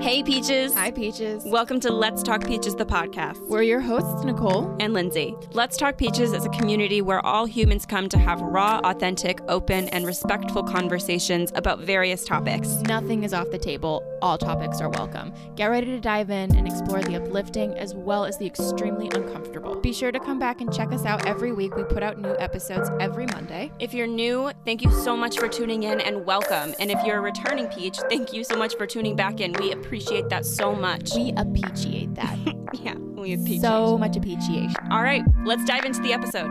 Hey, Peaches. Hi, Peaches. Welcome to Let's Talk Peaches, the podcast. We're your hosts, Nicole and Lindsay. Let's Talk Peaches is a community where all humans come to have raw, authentic, open, and respectful conversations about various topics. Nothing is off the table. All topics are welcome. Get ready to dive in and explore the uplifting as well as the extremely uncomfortable. Be sure to come back and check us out every week. We put out new episodes every Monday. If you're new, thank you so much for tuning in and welcome. And if you're a returning peach, thank you so much for tuning back in. We appreciate that so much. We appreciate that. yeah, we appreciate so much appreciation. All right, let's dive into the episode.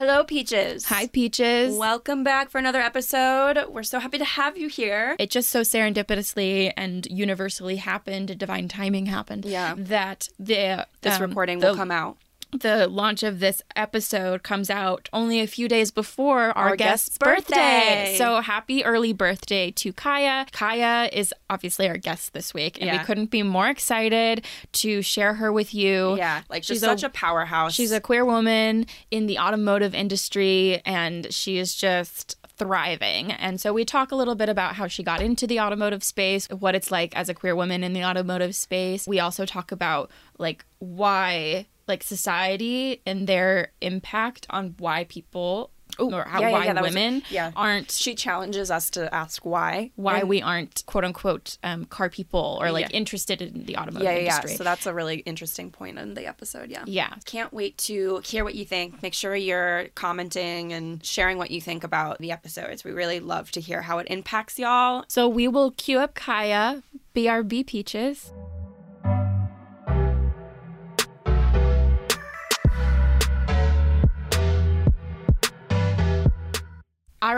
Hello, Peaches. Hi, Peaches. Welcome back for another episode. We're so happy to have you here. It just so serendipitously and universally happened, divine timing happened. Yeah. That the this um, recording the, will come out the launch of this episode comes out only a few days before our, our guest's, guest's birthday. birthday. So happy early birthday to Kaya. Kaya is obviously our guest this week, and yeah. we couldn't be more excited to share her with you. Yeah, like she's such a, a powerhouse. She's a queer woman in the automotive industry, and she is just thriving. And so we talk a little bit about how she got into the automotive space, what it's like as a queer woman in the automotive space. We also talk about like why like society and their impact on why people Ooh, or how, yeah, why yeah, women was, yeah. aren't. She challenges us to ask why. Why and, we aren't quote unquote um, car people or like interested in the automotive yeah, industry. Yeah, so that's a really interesting point in the episode. Yeah. Yeah. Can't wait to hear what you think. Make sure you're commenting and sharing what you think about the episodes. We really love to hear how it impacts y'all. So we will cue up Kaya, BRB Peaches.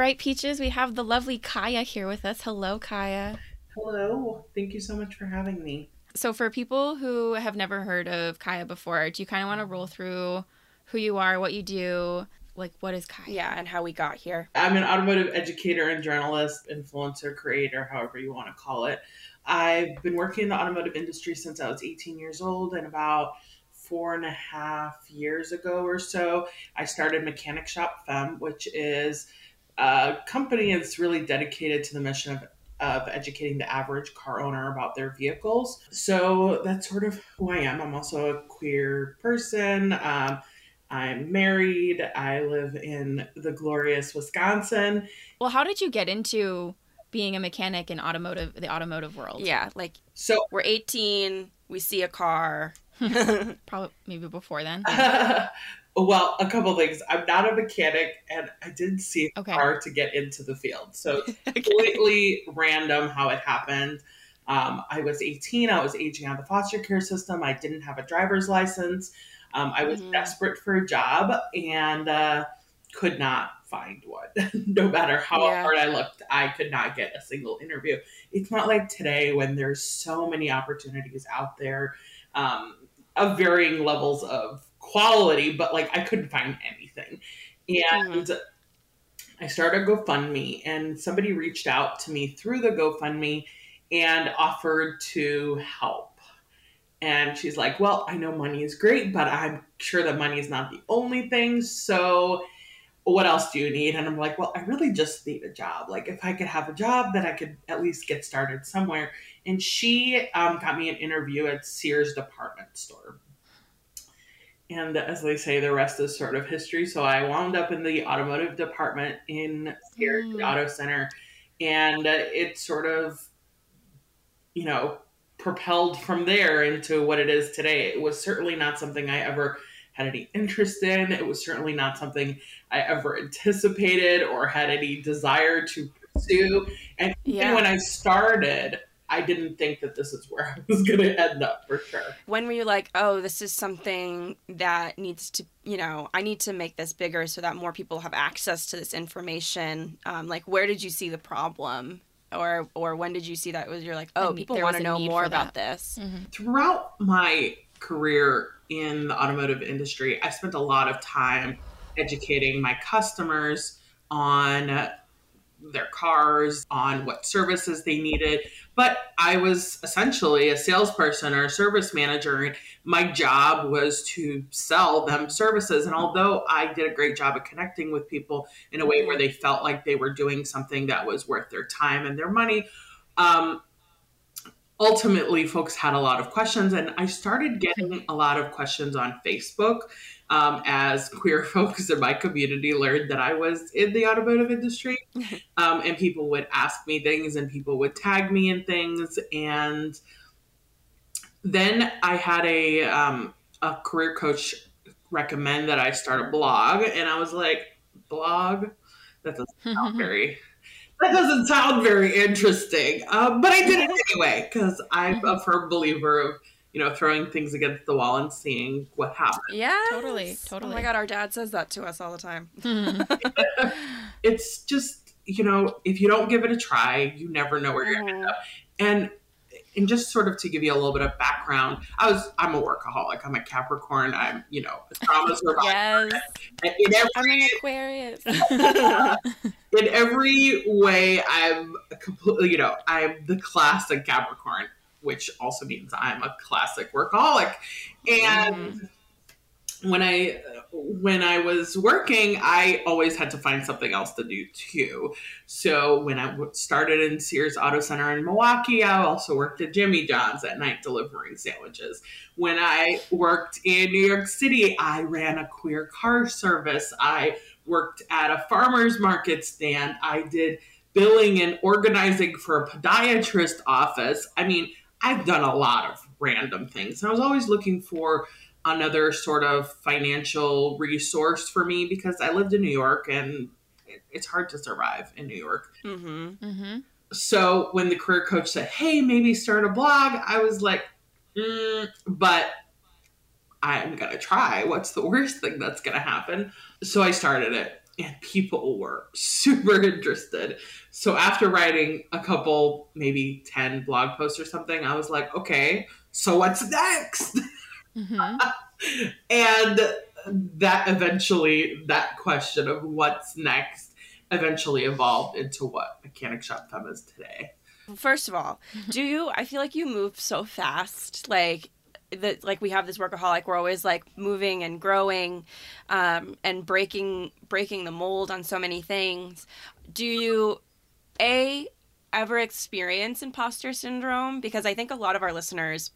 Right, Peaches, we have the lovely Kaya here with us. Hello, Kaya. Hello. Thank you so much for having me. So, for people who have never heard of Kaya before, do you kind of want to roll through who you are, what you do, like what is Kaya? Yeah, and how we got here. I'm an automotive educator and journalist, influencer, creator, however you want to call it. I've been working in the automotive industry since I was 18 years old, and about four and a half years ago or so, I started Mechanic Shop Femme, which is a company that's really dedicated to the mission of of educating the average car owner about their vehicles. So that's sort of who I am. I'm also a queer person. Um, I'm married. I live in the glorious Wisconsin. Well, how did you get into being a mechanic in automotive the automotive world? Yeah, like so we're 18, we see a car. Probably maybe before then. Well, a couple things. I'm not a mechanic, and I didn't see a okay. car to get into the field, so okay. completely random how it happened. Um, I was 18. I was aging out of the foster care system. I didn't have a driver's license. Um, I was mm-hmm. desperate for a job and uh, could not find one. no matter how yeah. hard I looked, I could not get a single interview. It's not like today when there's so many opportunities out there um, of varying levels of quality, but like I couldn't find anything. And mm-hmm. I started GoFundMe, and somebody reached out to me through the GoFundMe and offered to help. And she's like, Well, I know money is great, but I'm sure that money is not the only thing. So, what else do you need? And I'm like, Well, I really just need a job. Like, if I could have a job, then I could at least get started somewhere. And she um, got me an interview at Sears department store and as they say, the rest is sort of history. So I wound up in the automotive department in here mm. Auto Center, and uh, it sort of, you know, propelled from there into what it is today. It was certainly not something I ever had any interest in. It was certainly not something I ever anticipated or had any desire to pursue. And yeah. when I started, I didn't think that this is where I was going to end up for sure. When were you like, oh, this is something that needs to, you know, I need to make this bigger so that more people have access to this information? Um, like, where did you see the problem? Or, or when did you see that was you're like oh people want to know more about this mm-hmm. throughout my career in the automotive industry i spent a lot of time educating my customers on their cars, on what services they needed. But I was essentially a salesperson or a service manager, and my job was to sell them services. And although I did a great job of connecting with people in a way where they felt like they were doing something that was worth their time and their money, um, ultimately folks had a lot of questions and i started getting a lot of questions on facebook um, as queer folks in my community learned that I was in the automotive industry. Um, and people would ask me things and people would tag me in things. And then I had a, um, a career coach recommend that I start a blog. And I was like, blog? That doesn't sound very that doesn't sound very interesting. Um, but I did it anyway because I'm a firm believer of you know, throwing things against the wall and seeing what happens. Yeah, totally, totally. Oh my god, our dad says that to us all the time. it's just you know, if you don't give it a try, you never know where you're going to end up. And and just sort of to give you a little bit of background, I was I'm a workaholic. I'm a Capricorn. I'm you know a trauma survivor. yes. In every, I'm an Aquarius. in every way, I'm completely you know I'm the classic Capricorn which also means I'm a classic workaholic. And mm. When I when I was working, I always had to find something else to do too. So when I started in Sears Auto Center in Milwaukee, I also worked at Jimmy John's at night delivering sandwiches. When I worked in New York City, I ran a queer car service. I worked at a farmer's market stand. I did billing and organizing for a podiatrist office. I mean, I've done a lot of random things. I was always looking for another sort of financial resource for me because I lived in New York and it's hard to survive in New York. Mm-hmm. Mm-hmm. So when the career coach said, "Hey, maybe start a blog," I was like, mm, "But I'm gonna try. What's the worst thing that's gonna happen?" So I started it and people were super interested. So after writing a couple, maybe 10 blog posts or something, I was like, okay, so what's next? Mm-hmm. and that eventually, that question of what's next eventually evolved into what Mechanic Shop Femme is today. First of all, do you, I feel like you move so fast. Like, that like we have this workaholic we're always like moving and growing um, and breaking breaking the mold on so many things do you a ever experience imposter syndrome because i think a lot of our listeners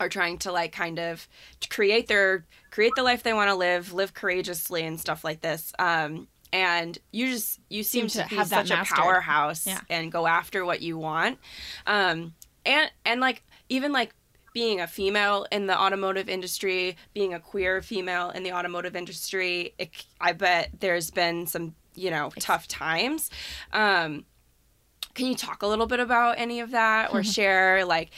are trying to like kind of create their create the life they want to live live courageously and stuff like this um, and you just you seem, seem to, to have such a powerhouse yeah. and go after what you want um, and and like even like being a female in the automotive industry, being a queer female in the automotive industry, it, I bet there's been some, you know, tough times. Um, can you talk a little bit about any of that or share like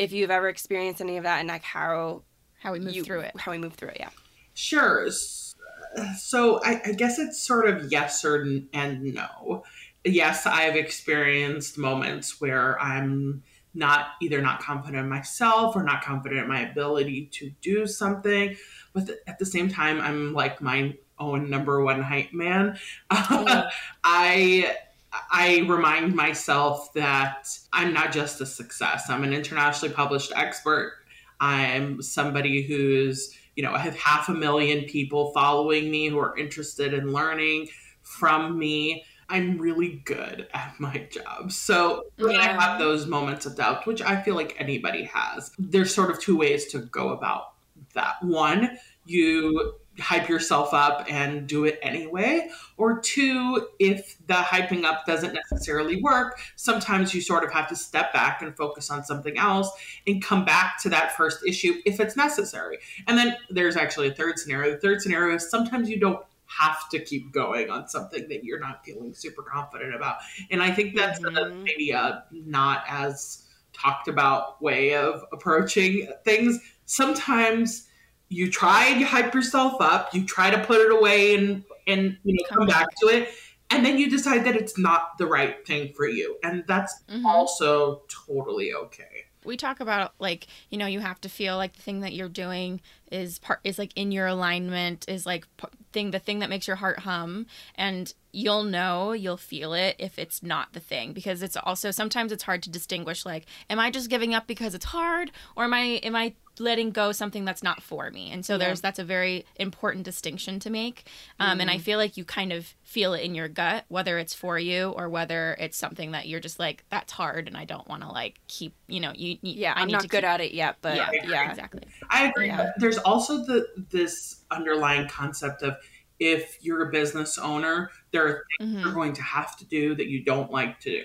if you've ever experienced any of that and like how how we move you, through it? How we move through it, yeah. Sure. So I, I guess it's sort of yes or and no. Yes, I've experienced moments where I'm not either not confident in myself or not confident in my ability to do something. But at the same time, I'm like my own number one hype man. Mm. I I remind myself that I'm not just a success. I'm an internationally published expert. I'm somebody who's, you know, I have half a million people following me who are interested in learning from me. I'm really good at my job. So when yeah. I have those moments of doubt, which I feel like anybody has, there's sort of two ways to go about that. One, you hype yourself up and do it anyway. Or two, if the hyping up doesn't necessarily work, sometimes you sort of have to step back and focus on something else and come back to that first issue if it's necessary. And then there's actually a third scenario. The third scenario is sometimes you don't have to keep going on something that you're not feeling super confident about. And I think that's mm-hmm. a, maybe a not as talked about way of approaching things. Sometimes you try you hype yourself up, you try to put it away and and you know come back to it, and then you decide that it's not the right thing for you. And that's mm-hmm. also totally okay. we talk about like you know you have to feel like the thing that you're doing is part is like in your alignment is like thing the thing that makes your heart hum and you'll know you'll feel it if it's not the thing because it's also sometimes it's hard to distinguish like am i just giving up because it's hard or am i am i letting go something that's not for me and so yeah. there's that's a very important distinction to make um, mm-hmm. and i mm-hmm. feel like you kind of feel it in your gut whether it's for you or whether it's something that you're just like that's hard and i don't want to like keep you know you, you yeah i'm not good keep... at it yet but yeah, yeah. exactly i agree yeah. there's also the this underlying concept of if you're a business owner there are things mm-hmm. you're going to have to do that you don't like to do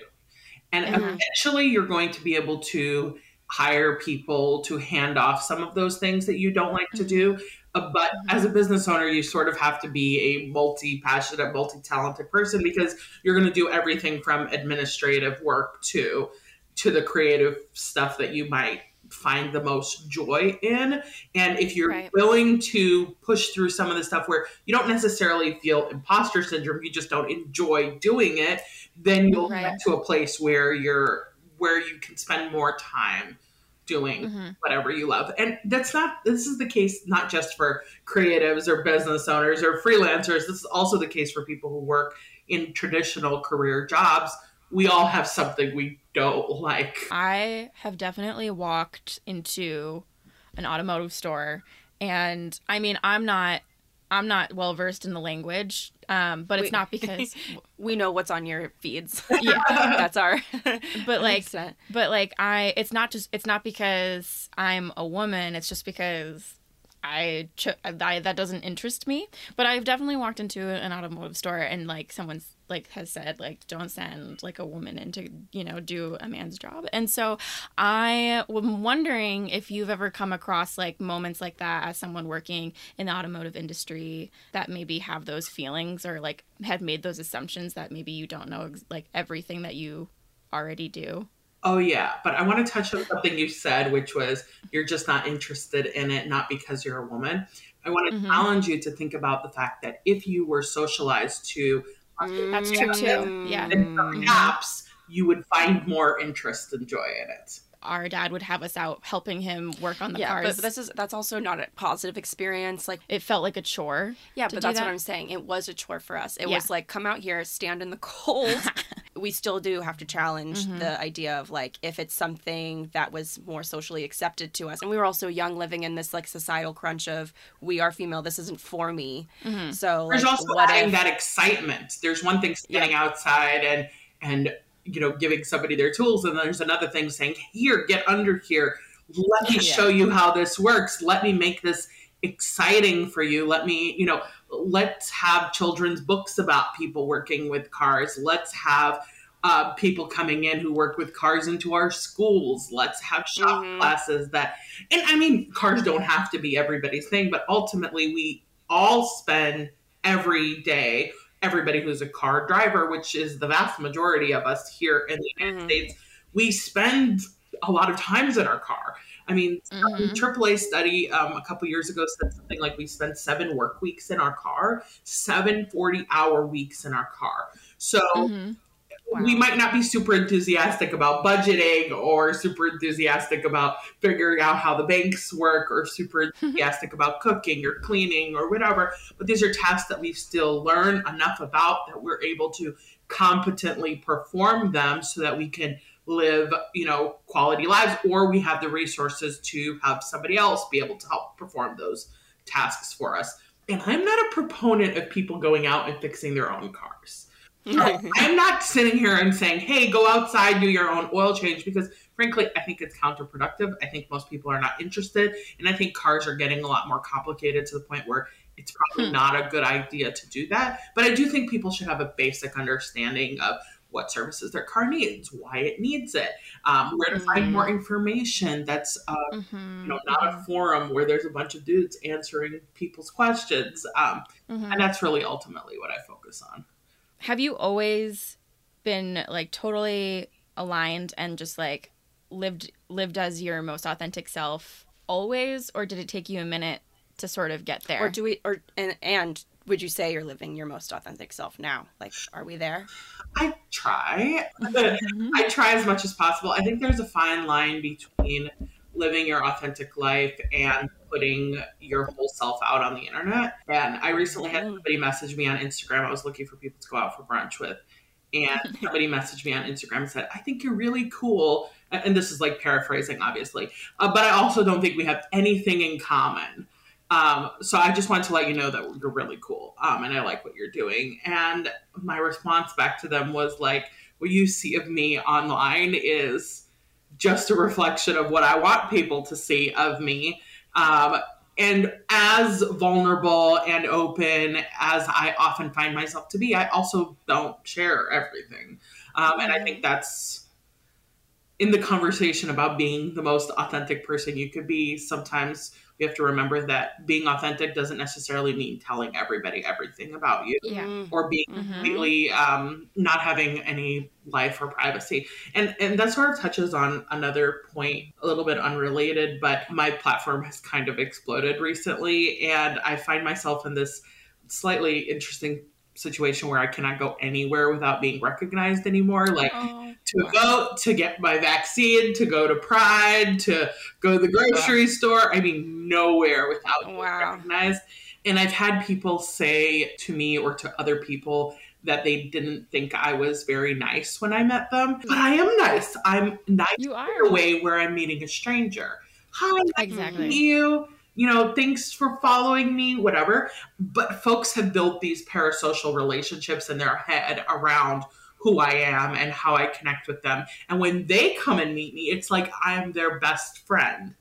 and mm-hmm. eventually you're going to be able to hire people to hand off some of those things that you don't like to do. Uh, but as a business owner, you sort of have to be a multi passionate, multi talented person because you're going to do everything from administrative work to to the creative stuff that you might find the most joy in. And if you're right. willing to push through some of the stuff where you don't necessarily feel imposter syndrome, you just don't enjoy doing it, then you'll right. get to a place where you're where you can spend more time doing mm-hmm. whatever you love. And that's not, this is the case not just for creatives or business owners or freelancers. This is also the case for people who work in traditional career jobs. We all have something we don't like. I have definitely walked into an automotive store and I mean, I'm not I'm not well versed in the language, um, but it's we, not because we know what's on your feeds. Yeah, that's our. but like, but like, I. It's not just. It's not because I'm a woman. It's just because I, cho- I that doesn't interest me. But I've definitely walked into an automotive store and like someone's like has said like don't send like a woman in to you know do a man's job and so i am wondering if you've ever come across like moments like that as someone working in the automotive industry that maybe have those feelings or like have made those assumptions that maybe you don't know like everything that you already do Oh yeah, but I want to touch on something you said, which was you're just not interested in it, not because you're a woman. I want to mm-hmm. challenge you to think about the fact that if you were socialized to Mm, That's true too. Yeah. Then perhaps you would find more interest and joy in it. Our dad would have us out helping him work on the yeah, cars. but this is that's also not a positive experience. Like it felt like a chore. Yeah, but that's that. what I'm saying. It was a chore for us. It yeah. was like come out here, stand in the cold. we still do have to challenge mm-hmm. the idea of like if it's something that was more socially accepted to us and we were also young living in this like societal crunch of we are female this isn't for me mm-hmm. so there's like, also adding if... that excitement there's one thing standing yeah. outside and and you know giving somebody their tools and there's another thing saying here get under here let me yeah. show you how this works let me make this exciting for you let me you know let's have children's books about people working with cars. Let's have uh, people coming in who work with cars into our schools. Let's have shop mm-hmm. classes that, and I mean, cars don't have to be everybody's thing, but ultimately, we all spend every day, everybody who's a car driver, which is the vast majority of us here in the United mm-hmm. States, we spend a lot of times in our car. I mean, mm-hmm. AAA study um, a couple years ago said something like we spend seven work weeks in our car, seven 40 hour weeks in our car. So mm-hmm. wow. we might not be super enthusiastic about budgeting or super enthusiastic about figuring out how the banks work or super enthusiastic about cooking or cleaning or whatever. But these are tasks that we still learn enough about that we're able to competently perform them so that we can live, you know, quality lives, or we have the resources to have somebody else be able to help perform those tasks for us. And I'm not a proponent of people going out and fixing their own cars. I'm not sitting here and saying, hey, go outside, do your own oil change, because frankly, I think it's counterproductive. I think most people are not interested. And I think cars are getting a lot more complicated to the point where it's probably hmm. not a good idea to do that. But I do think people should have a basic understanding of what services their car needs, why it needs it, um, where to mm-hmm. find more mm-hmm. information. That's uh, mm-hmm. you know not a mm-hmm. forum where there's a bunch of dudes answering people's questions, um, mm-hmm. and that's really ultimately what I focus on. Have you always been like totally aligned and just like lived lived as your most authentic self always, or did it take you a minute to sort of get there? Or do we or and and would you say you're living your most authentic self now? Like, are we there? I try. I try as much as possible. I think there's a fine line between living your authentic life and putting your whole self out on the internet. And I recently had somebody message me on Instagram. I was looking for people to go out for brunch with. And somebody messaged me on Instagram and said, I think you're really cool. And this is like paraphrasing, obviously. Uh, but I also don't think we have anything in common. Um, so I just wanted to let you know that you're really cool. Um, and I like what you're doing. And my response back to them was like, what you see of me online is just a reflection of what I want people to see of me. Um, and as vulnerable and open as I often find myself to be, I also don't share everything. Um, and I think that's in the conversation about being the most authentic person you could be. Sometimes we have to remember that being authentic doesn't necessarily mean telling everybody everything about you Yeah. Mm. or being Mhm. completely um, not having any life or privacy. And and that sort of touches on another point, a little bit unrelated, but my platform has kind of exploded recently, and I find myself in this slightly interesting situation where I cannot go anywhere without being recognized anymore. Like Oh, to go to get my vaccine, to go to Pride, to go to the grocery store. I mean, nowhere without being Wow. recognized. And I've had people say to me or to other people that they didn't think I was very nice when I met them. But I am nice. I'm nice you in are. a way where I'm meeting a stranger. Hi, Exactly. you. You know, thanks for following me, whatever. But folks have built these parasocial relationships in their head around who I am and how I connect with them. And when they come and meet me, it's like I'm their best friend.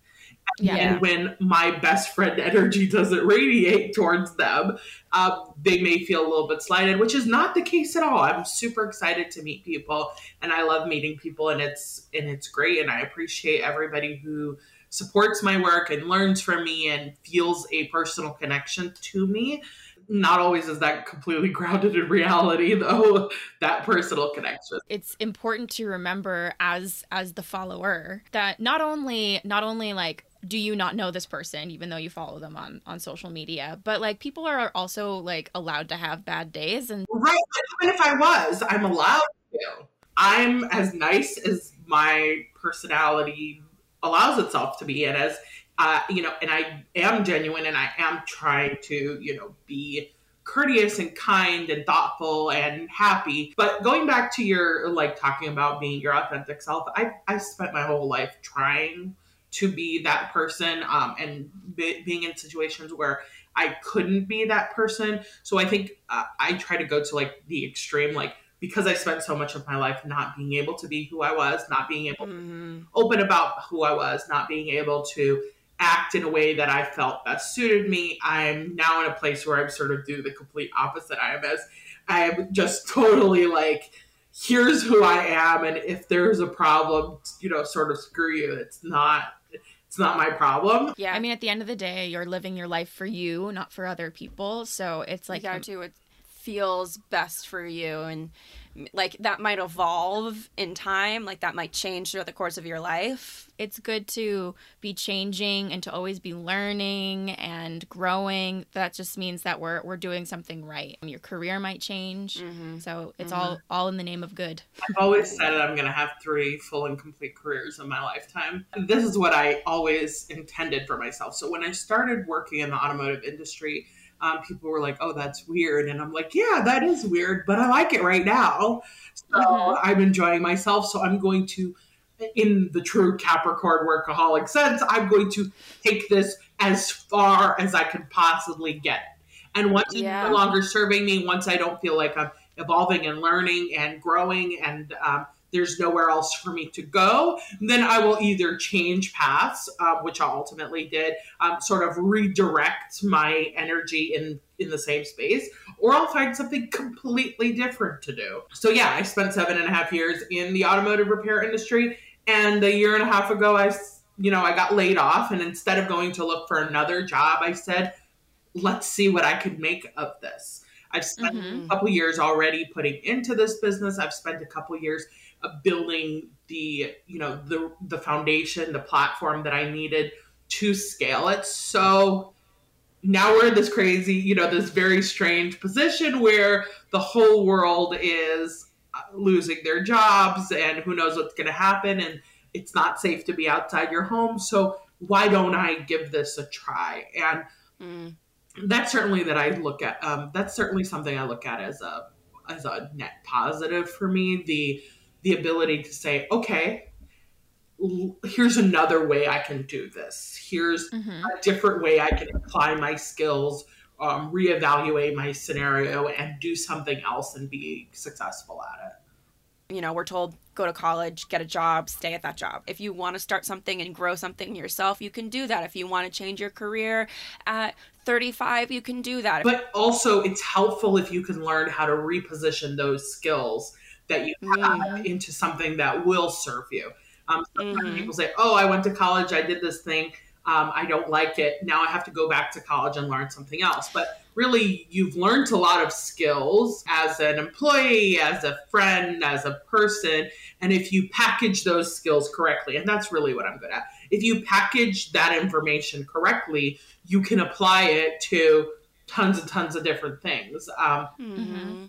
Yeah. And when my best friend energy doesn't radiate towards them, uh, they may feel a little bit slighted, which is not the case at all. I'm super excited to meet people, and I love meeting people, and it's and it's great. And I appreciate everybody who supports my work and learns from me and feels a personal connection to me. Not always is that completely grounded in reality, though. That personal connection. it's important to remember as as the follower that not only not only like do you not know this person even though you follow them on on social media but like people are also like allowed to have bad days and Right. But even if I was, I'm allowed to. I'm as nice as my personality allows itself to be, and as uh, you know, and I am genuine, and I am trying to, you know, be courteous and kind and thoughtful and happy. But going back to your like talking about being your authentic self, I I spent my whole life trying to be that person, um, and be, being in situations where I couldn't be that person. So I think uh, I try to go to like the extreme, like because I spent so much of my life not being able to be who I was, not being able to Mhm. open about who I was, not being able to act in a way that I felt best suited me. I'm now in a place where I'm sort of do the complete opposite. I am as I'm just totally like, here's who I am, and if there's a problem, you know, sort of screw you. It's not. It's not my problem. Yeah. i mean at the end of the day you're living your life for you not for other people so it's like like you gotta do what feels best for you and like that might evolve in time like that might change throughout the course of your life it's good to be changing and to always be learning and growing that just means that we're we're doing something right your career might change mm-hmm. so it's all all in the name of good I've always said that I'm going to have three full and complete careers in my lifetime. This is what I always intended for myself. So when I started working in the automotive industry, um, people were like, "Oh, that's weird," and I'm like, "Yeah, that is weird, but I like it right now. So Mhm. I'm enjoying myself. So I'm going to." In the true Capricorn workaholic sense, I'm going to take this as far as I can possibly get. And once Yeah. it's no longer serving me, once I don't feel like I'm evolving and learning and growing and um, there's nowhere else for me to go, then I will either change paths, uh, which I ultimately did, um, sort of redirect my energy in in the same space, or I'll find something completely different to do. So yeah, I spent seven and a half years in the automotive repair industry, and a year and a half ago, I you know I got laid off, and instead of going to look for another job, I said, let's see what I could make of this. I've spent Mhm. a couple years already putting into this business. I've spent a couple years building the you know the the foundation, the platform that I needed to scale it. So now we're in this crazy, you know, this very strange position where the whole world is uh, losing their jobs and who knows what's going to happen and it's not safe to be outside your home. So why don't I give this a try? And mm. that's certainly that I look at. Um, that's certainly something I look at as a as a net positive for me. The the ability to say, okay, here's another way I can do this. Here's mm-hmm. a different way I can apply my skills, um, reevaluate my scenario, and do something else and be successful at it. You know, we're told go to college, get a job, stay at that job. If you want to start something and grow something yourself, you can do that. If you want to change your career at 35, you can do that. But also, it's helpful if you can learn how to reposition those skills that you have mm-hmm. into something that will serve you. Um, sometimes mm-hmm. people say, "Oh, I went to college, I did this thing, um, I don't like it. Now I have to go back to college and learn something else." But really, you've learned a lot of skills as an employee, as a friend, as a person, and if you package those skills correctly, and that's really what I'm good at. If you package that information correctly, you can apply it to tons and tons of different things. Um, mm-hmm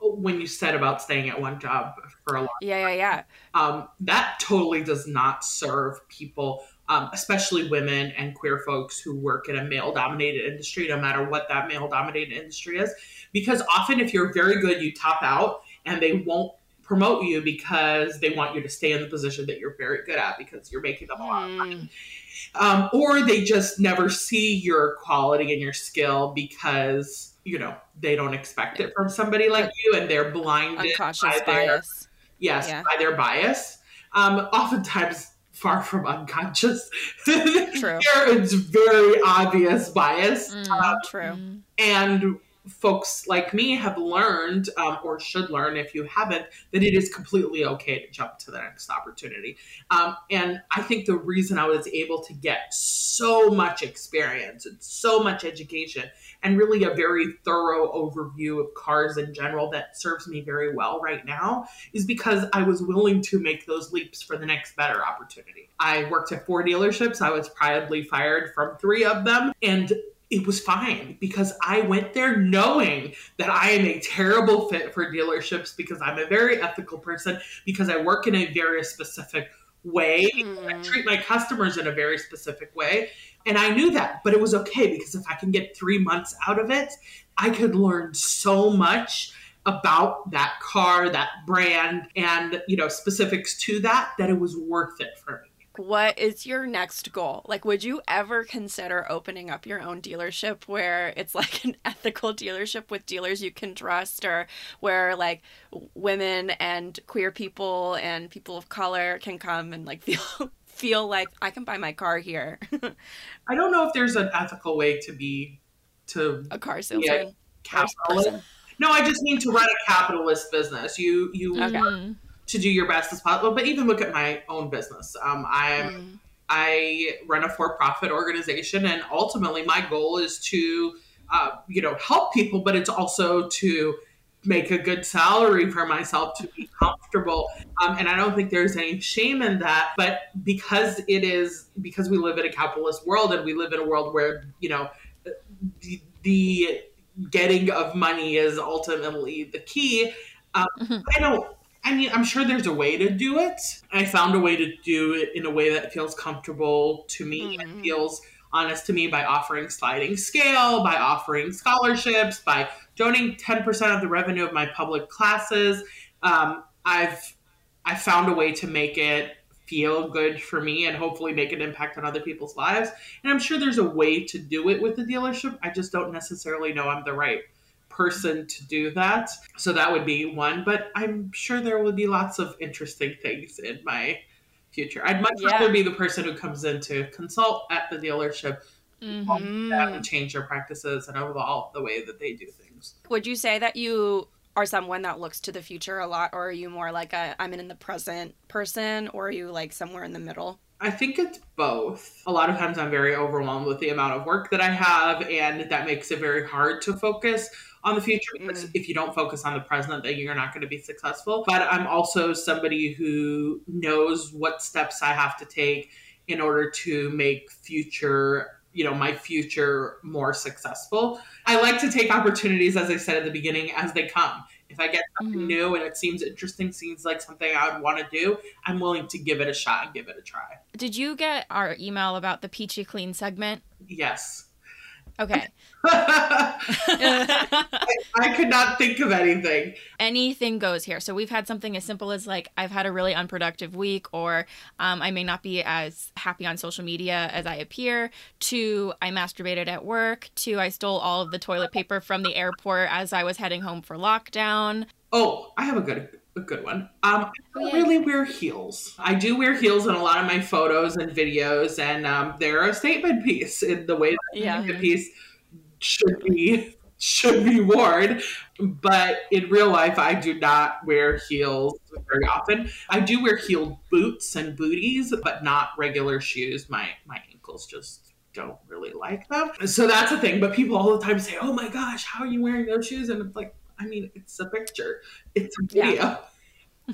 when you said about staying at one job for a long yeah time, yeah. yeah um, that totally does not serve people um, especially women and queer folks who work in a male dominated industry no matter what that male dominated industry is. Because often if you're very good you top out and they won't promote you because they want you to stay in the position that you're very good at because you're making them a lot of money. Hmm. um, or they just never see your quality and your skill because you know they don't expect it from somebody like you and they're blinded unconscious by their, yes yeah. by their bias. Um, oftentimes far from unconscious. True. It's very obvious bias. Mm, um, true. and folks like me have learned um, or should learn if you haven't that it is completely okay to jump to the next opportunity. Um, and i think the reason i was able to get so much experience and so much education and really a very thorough overview of cars in general that serves me very well right now is because i was willing to make those leaps for the next better opportunity. I worked at four dealerships. I was proudly fired from three of them. And it was fine because I went there knowing that I am a terrible fit for dealerships because I'm a very ethical person, because I work in a very specific way. Mm. I hmm. treat my customers in a very specific way. And I knew that, but it was okay because if I can get three months out of it, I could learn so much about that car, that brand, and you know, specifics to that, that it was worth it for me what is your next goal? Like, would you ever consider opening up your own dealership where it's like an ethical dealership with dealers you can trust, or where like women and queer people and people of color can come and like feel feel like I can buy my car here? I don't know if there's an ethical way to be to a car salesman. No, I just mean to run a capitalist business. You you okay. Mm-hmm to do your best as possible. But even look at my own business. Um, I'm mm. I run a for-profit organization, and ultimately my goal is to uh, you know help people, but it's also to make a good salary for myself to be comfortable um, and i don't think there's any shame in that but because it is because we live in a capitalist world and we live in a world where you know the, the getting of money is ultimately the key um, mm-hmm. i don't I mean, I'm sure there's a way to do it. I found a way to do it in a way that feels comfortable to me mm-hmm. and feels honest to me by offering sliding scale, by offering scholarships, by donating 10% of the revenue of my public classes. Um, I've I found a way to make it feel good for me and hopefully make an impact on other people's lives. And I'm sure there's a way to do it with the dealership. I just don't necessarily know I'm the right person to do that. So that would be one. But I'm sure there will be lots of interesting things in my future. I'd much yeah. rather be the person who comes in to consult at the dealership mm-hmm. and change their practices and evolve the way that they do things. Would you say that you are someone that looks to the future a lot, or are you more like a I'm in the present person, or are you like somewhere in the middle? I think it's both. A lot of times I'm very overwhelmed with the amount of work that I have, and that makes it very hard to focus on the future because mm. if you don't focus on the present, then you're not going to be successful. But I'm also somebody who knows what steps I have to take in order to make future you know my future more successful i like to take opportunities as i said at the beginning as they come if i get something mm-hmm. new and it seems interesting seems like something i would want to do i'm willing to give it a shot and give it a try did you get our email about the peachy clean segment yes Okay. I, I, could not think of anything. Anything goes here. So we've had something as simple as like I've had a really unproductive week, or um, I may not be as happy on social media as I appear. To I masturbated at work. To I stole all of the toilet paper from the airport as I was heading home for lockdown. Oh, I have a good a good one. Um, I don't really wear heels. I do wear heels in a lot of my photos and videos, and um, they're a statement piece in the way that yeah. the piece should be should be worn. But in real life, I do not wear heels very often. I do wear heeled boots and booties, but not regular shoes. My my ankles just don't really like them. So that's a thing. But people all the time say, "Oh my gosh, how are you wearing those shoes?" And it's like, I mean, it's a picture. It's a video. Yeah.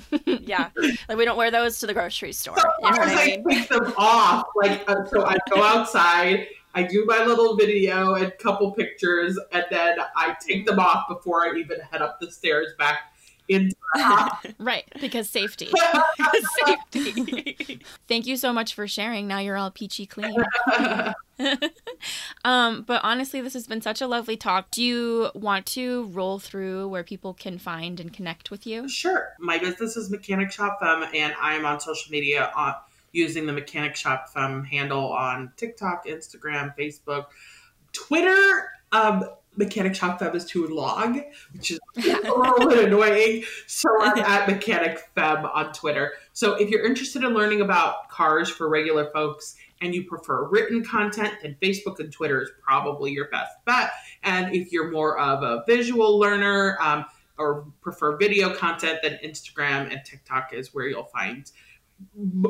yeah, like we don't wear those to the grocery store. You know I, mean? I take them off. Like uh, so, I go outside. I do my little video and couple pictures, and then I take them off before I even head up the stairs back into right because safety. Safety. Thank you so much for sharing. Now you're all peachy clean. Um but honestly this has been such a lovely talk. Do you want to roll through where people can find and connect with you? Sure. My business is mechanic shop femme and i'm on social media on using the mechanic shop femme handle on tiktok instagram facebook twitter. Um Mechanic Shop Femme is too long, which is a little bit annoying. So I'm at Mechanic Femme on Twitter. So if you're interested in learning about cars for regular folks and you prefer written content, then Facebook and Twitter is probably your best bet. And if you're more of a visual learner um, or prefer video content, then Instagram and TikTok is where you'll find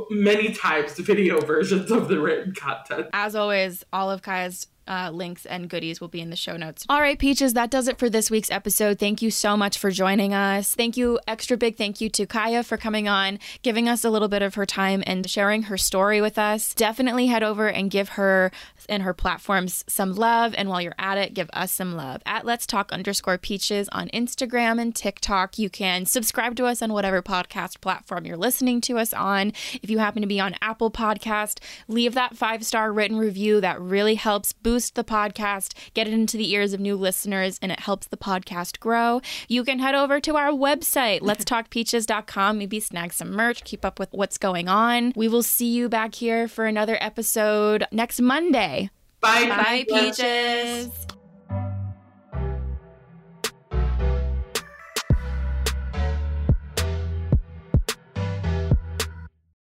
many times the video versions of the written content. As always, all of Kaya's uh, links and goodies will be in the show notes. All right, Peaches, that does it for this week's episode. Thank you so much for joining us. Thank you, extra big thank you to Kaya for coming on, giving us a little bit of her time and sharing her story with us. Definitely head over and give her and her platforms some love. And while you're at it, give us some love at Let's Talk underscore Peaches on Instagram and TikTok. You can subscribe to us on whatever podcast platform you're listening to us on. If you happen to be on Apple Podcast, leave that five star written review. That really helps boost boost the podcast, get it into the ears of new listeners, and it helps the podcast grow. You can head over to our website, letstalkpeaches.com, maybe snag some merch, keep up with what's going on. We will see you back here for another episode next Monday. Bye, Bye, Peaches.